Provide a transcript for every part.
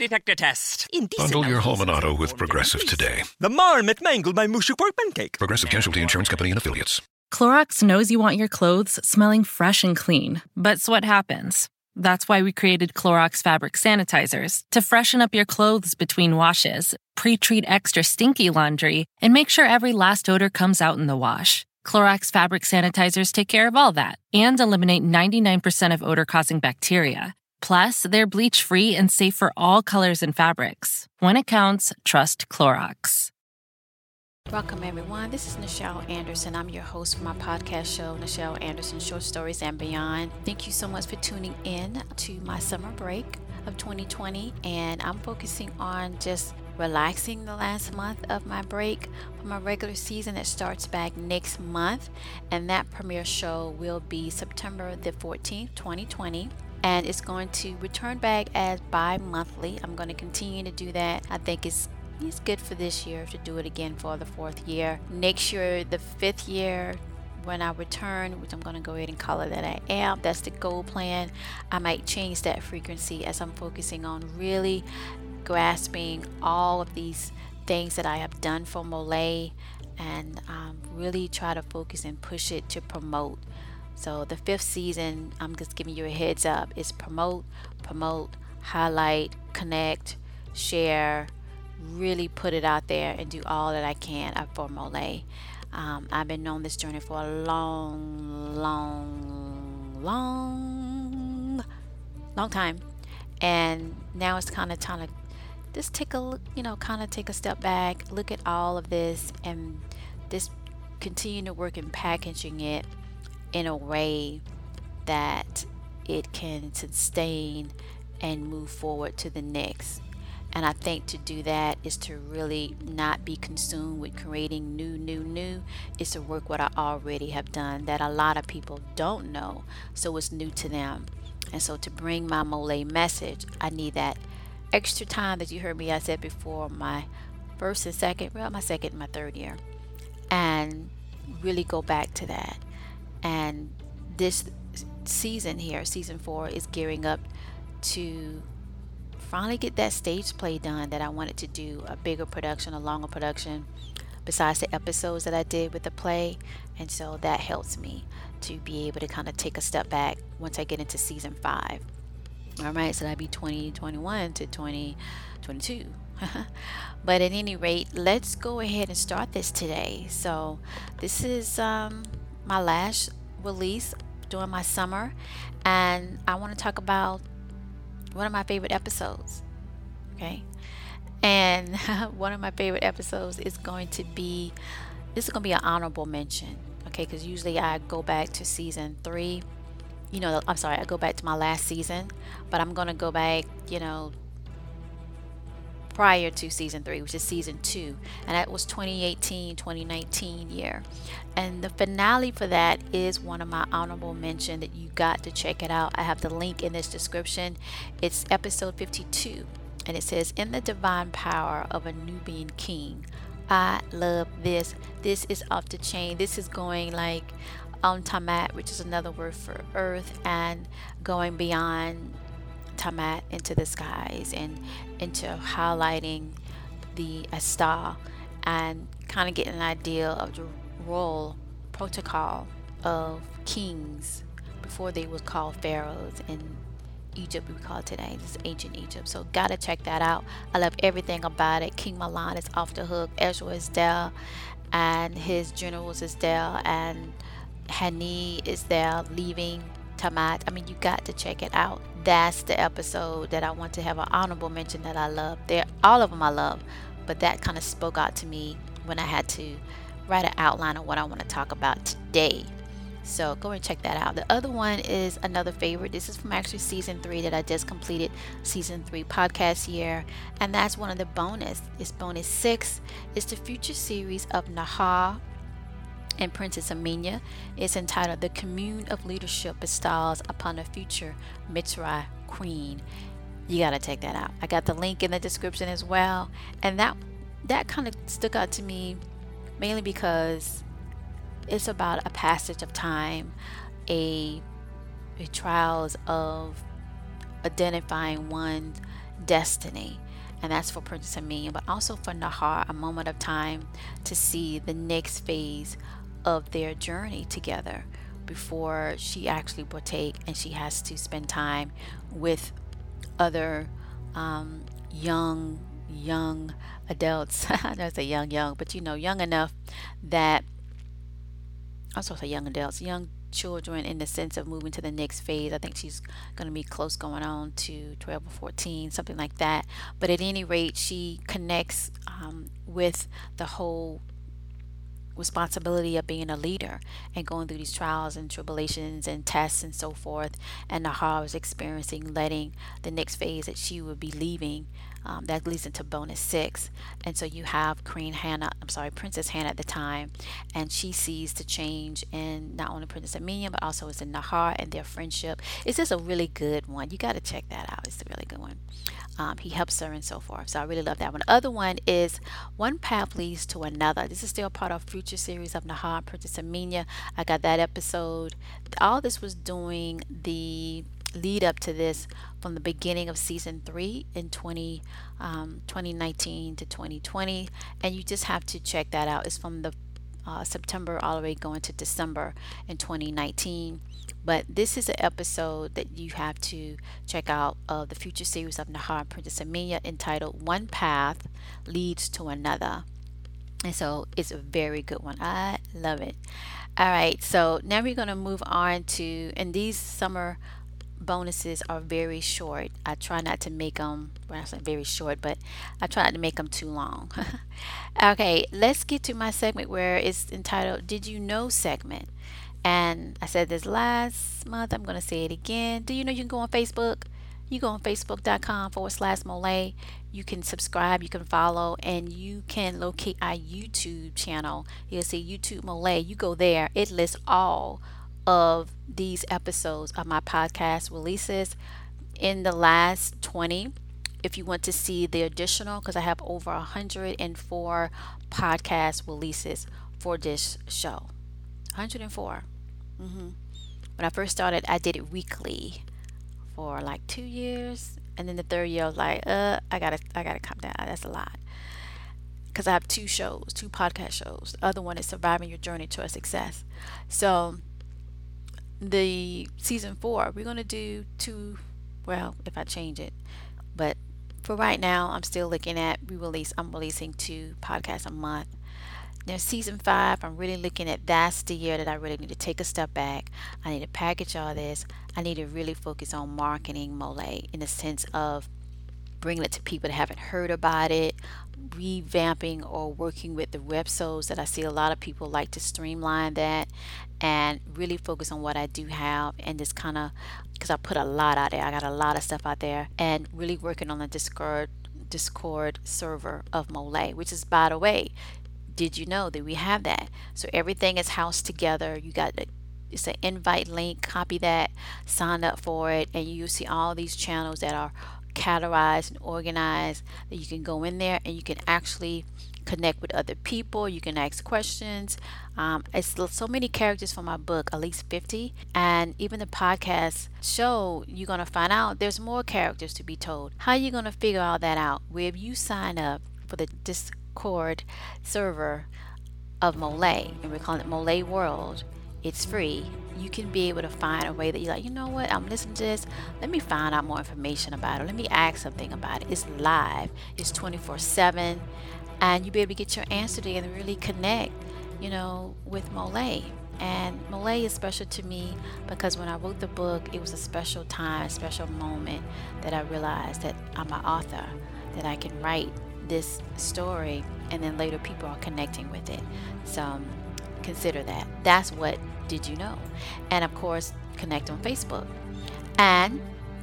Detector test. Indecent Bundle your home and auto with Progressive today. The marmot mangled my mushy pork pancake. Progressive Casualty Insurance Company and affiliates. Clorox knows you want your clothes smelling fresh and clean, but what happens? That's why we created Clorox fabric sanitizers to freshen up your clothes between washes, pre treat extra stinky laundry, and make sure every last odor comes out in the wash. Clorox fabric sanitizers take care of all that and eliminate 99% of odor causing bacteria. Plus, they're bleach free and safe for all colors and fabrics. When it counts, trust Clorox. Welcome, everyone. This is Nichelle Anderson. I'm your host for my podcast show, Nichelle Anderson Short Stories and Beyond. Thank you so much for tuning in to my summer break of 2020. And I'm focusing on just relaxing the last month of my break for my regular season that starts back next month. And that premiere show will be September the 14th, 2020 and it's going to return back as bi-monthly. I'm going to continue to do that. I think it's it's good for this year to do it again for the fourth year. Next year, the fifth year, when I return, which I'm going to go ahead and call it that I am, that's the goal plan. I might change that frequency as I'm focusing on really grasping all of these things that I have done for Molay and um, really try to focus and push it to promote. So the fifth season, I'm just giving you a heads up, is promote, promote, highlight, connect, share, really put it out there and do all that I can for Mole. Um, I've been on this journey for a long, long, long, long time, and now it's kind of time to just take a look, you know, kind of take a step back, look at all of this, and just continue to work in packaging it in a way that it can sustain and move forward to the next. And I think to do that is to really not be consumed with creating new, new, new. It's to work what I already have done that a lot of people don't know. So it's new to them. And so to bring my Molay message, I need that extra time that you heard me, I said before, my first and second, well, my second and my third year. And really go back to that. And this season here, season four, is gearing up to finally get that stage play done that I wanted to do a bigger production, a longer production, besides the episodes that I did with the play. And so that helps me to be able to kind of take a step back once I get into season five. All right, so that'd be 2021 to 2022. but at any rate, let's go ahead and start this today. So, this is um, my last release during my summer, and I want to talk about one of my favorite episodes. Okay. And one of my favorite episodes is going to be this is going to be an honorable mention. Okay. Because usually I go back to season three. You know, I'm sorry, I go back to my last season, but I'm going to go back, you know, prior to season three, which is season two, and that was 2018 2019 year. And the finale for that is one of my honorable mention that you got to check it out. I have the link in this description. It's episode 52, and it says, In the divine power of a Nubian king. I love this. This is off the chain. This is going like on Tamat, which is another word for earth, and going beyond Tamat into the skies and into highlighting the Asta and kind of getting an idea of the royal protocol of kings before they was called pharaohs in Egypt we call it today this is ancient Egypt. So gotta check that out. I love everything about it. King Milan is off the hook Ezra is there and his generals is there and Hani is there leaving Tamat. I mean, you got to check it out. That's the episode that I want to have an honorable mention that I love. There, all of them I love, but that kind of spoke out to me when I had to write an outline of what I want to talk about today. So go and check that out. The other one is another favorite. This is from actually season three that I just completed season three podcast year, and that's one of the bonus. It's bonus six. It's the future series of Nahar and Princess Amina is entitled The Commune of Leadership Bestows Upon a Future Mitra Queen. You got to take that out. I got the link in the description as well. And that that kind of stuck out to me mainly because it's about a passage of time, a, a trials of identifying one's destiny and that's for Princess Amina, but also for Nahar, a moment of time to see the next phase of their journey together before she actually partake and she has to spend time with other um, young young adults I don't say young young but you know young enough that I'm to say young adults young children in the sense of moving to the next phase. I think she's going to be close going on to 12 or 14, something like that. But at any rate, she connects um, with the whole responsibility of being a leader and going through these trials and tribulations and tests and so forth. And Nahar was experiencing letting the next phase that she would be leaving um, that leads into bonus six. And so you have Queen Hannah, I'm sorry, Princess Hannah at the time, and she sees the change in not only Princess Amina, but also it's in Nahar and their friendship. It's just a really good one. You got to check that out. It's a really good one. Um, he helps her and so forth. So I really love that one. Other one is One Path Leads to Another. This is still part of future series of Nahar, Princess Amina. I got that episode. All this was doing the lead up to this from the beginning of season three in 20, um, 2019 to 2020 and you just have to check that out. It's from the uh, September all the way going to December in 2019 but this is an episode that you have to check out of the future series of Nahar Princess Amina entitled One Path Leads to Another. And so it's a very good one. I love it. All right so now we're going to move on to and these summer bonuses are very short. I try not to make them, well, very short, but I try not to make them too long. okay, let's get to my segment where it's entitled Did You Know segment. And I said this last month, I'm going to say it again. Do you know you can go on Facebook? You go on facebook.com forward slash Mole. You can subscribe, you can follow, and you can locate our YouTube channel. You'll see YouTube Mole. You go there, it lists all of these episodes of my podcast releases. In the last 20 if you want to see the additional because i have over 104 podcast releases for this show. 104 mm-hmm. when i first started i did it weekly for like two years and then the third year i was like uh i gotta i gotta come down. That's a lot. Because i have two shows two podcast shows. The other one is surviving your journey to a success. So the season four, we're going to do two, well, if I change it, but for right now, I'm still looking at we release. I'm releasing two podcasts a month. Now, season five, I'm really looking at that's the year that I really need to take a step back. I need to package all this. I need to really focus on marketing Mole in the sense of bringing it to people that haven't heard about it, revamping or working with the websites that I see a lot of people like to streamline that and really focus on what I do have and just kind of because I put a lot out there. I got a lot of stuff out there and really working on the Discord Discord server of Mole, which is by the way, did you know that we have that? So everything is housed together. You got the it's an invite link, copy that, sign up for it, and you see all these channels that are categorized and organized that you can go in there and you can actually connect with other people. You can ask questions. Um, it's so many characters from my book at least 50 and even the podcast show you're going to find out there's more characters to be told. How are you going to figure all that out? Where you sign up for the discord server of mole and we're calling it mole world it's free you can be able to find a way that you're like, you know what, I'm listening to this. Let me find out more information about it. Let me ask something about it. It's live, it's 24 7, and you'll be able to get your answer together and really connect, you know, with Mole. And Mole is special to me because when I wrote the book, it was a special time, a special moment that I realized that I'm an author, that I can write this story, and then later people are connecting with it. So um, consider that. That's what did you know? And of course, connect on Facebook and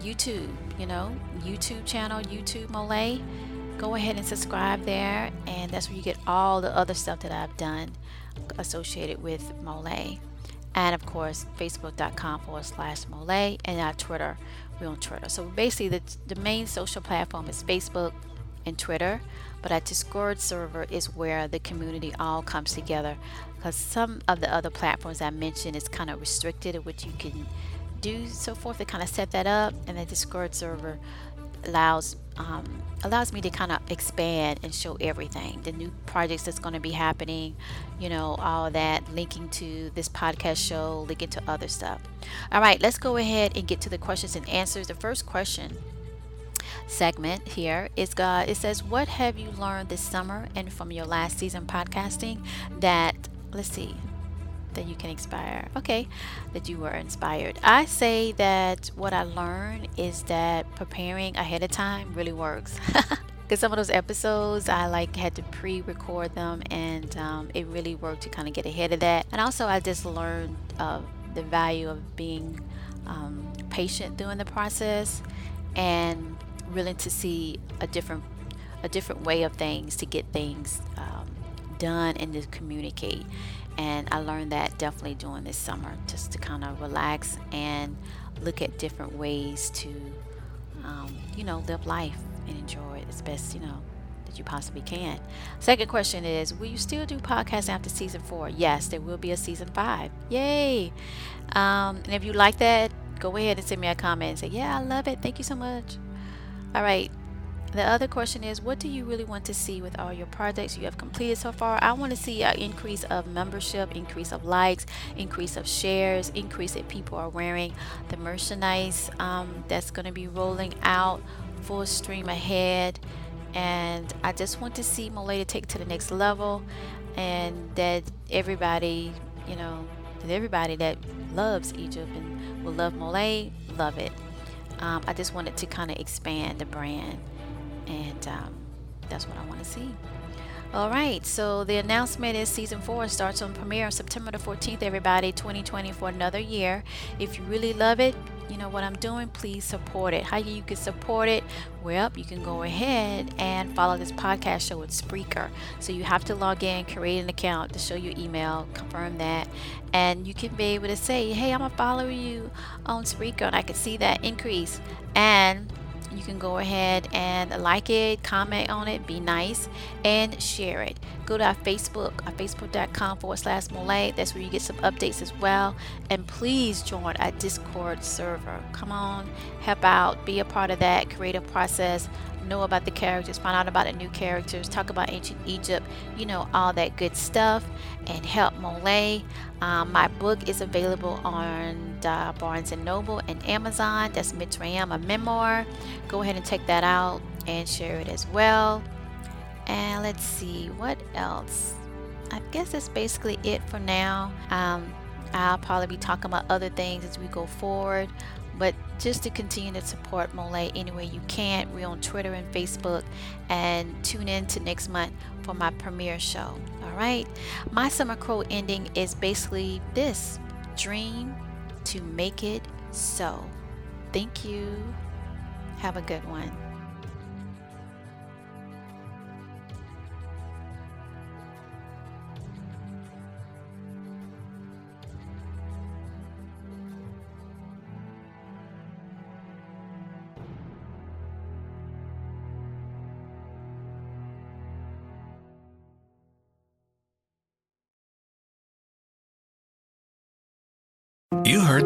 YouTube. You know, YouTube channel, YouTube Mole. Go ahead and subscribe there, and that's where you get all the other stuff that I've done associated with Mole. And of course, facebook.com forward slash Mole and our Twitter. We're on Twitter. So basically, the, the main social platform is Facebook and Twitter, but our Discord server is where the community all comes together because some of the other platforms I mentioned is kind of restricted, what you can do so forth. To kind of set that up, and the Discord server allows um, allows me to kind of expand and show everything. The new projects that's going to be happening you know all that linking to this podcast show linking to other stuff. All right let's go ahead and get to the questions and answers. The first question segment here is God. It says, What have you learned this summer and from your last season podcasting that, let's see, that you can inspire? Okay, that you were inspired. I say that what I learned is that preparing ahead of time really works. Because some of those episodes, I like had to pre-record them, and um, it really worked to kind of get ahead of that. And also, I just learned uh, the value of being um, patient during the process and willing to see a different a different way of things to get things um, done and to communicate. And i learned that definitely during this summer just to kind of relax and look at different ways to um, you know live life and enjoy it as best you know that you possibly can. Second question is will you still do podcasts after season four? Yes there will be a season five. Yay! Um, and if you like that go ahead and send me a comment and say yeah i love it. Thank you so much all right. The other question is, what do you really want to see with all your projects you have completed so far? I want to see an increase of membership, increase of likes, increase of shares, increase that people are wearing the merchandise um, that's going to be rolling out full stream ahead. And I just want to see Molay take to the next level and that everybody, you know, that everybody that loves Egypt and will love Molay, love it um, I just wanted to kind of expand the brand, and um, that's what I want to see. All right, so the announcement is season four starts on premiere on September the 14th, everybody, 2020 for another year. If you really love it, you know what I'm doing, please support it. How you can support it? Well, you can go ahead and follow this podcast show with Spreaker. So you have to log in, create an account to show your email, confirm that, and you can be able to say, hey, I'm gonna follow you on Spreaker, and I can see that increase. And you can go ahead and like it, comment on it, be nice, and share it. Go to our Facebook, our facebook.com forward slash Molay. That's where you get some updates as well. And please join our Discord server. Come on, help out, be a part of that creative process know about the characters, find out about the new characters, talk about ancient Egypt, you know, all that good stuff, and help Molay. Um, my book is available on uh, Barnes and Noble and Amazon. That's Mitzrayim, a memoir. Go ahead and check that out and share it as well. And let's see what else. I guess that's basically it for now. Um, I'll probably be talking about other things as we go forward. But just to continue to support Molay any way you can, we're on Twitter and Facebook. And tune in to next month for my premiere show. All right. My summer Crow ending is basically this dream to make it so. Thank you. Have a good one.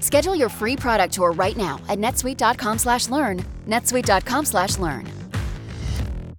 Schedule your free product tour right now at netsuite.com/learn, netsuite.com/learn.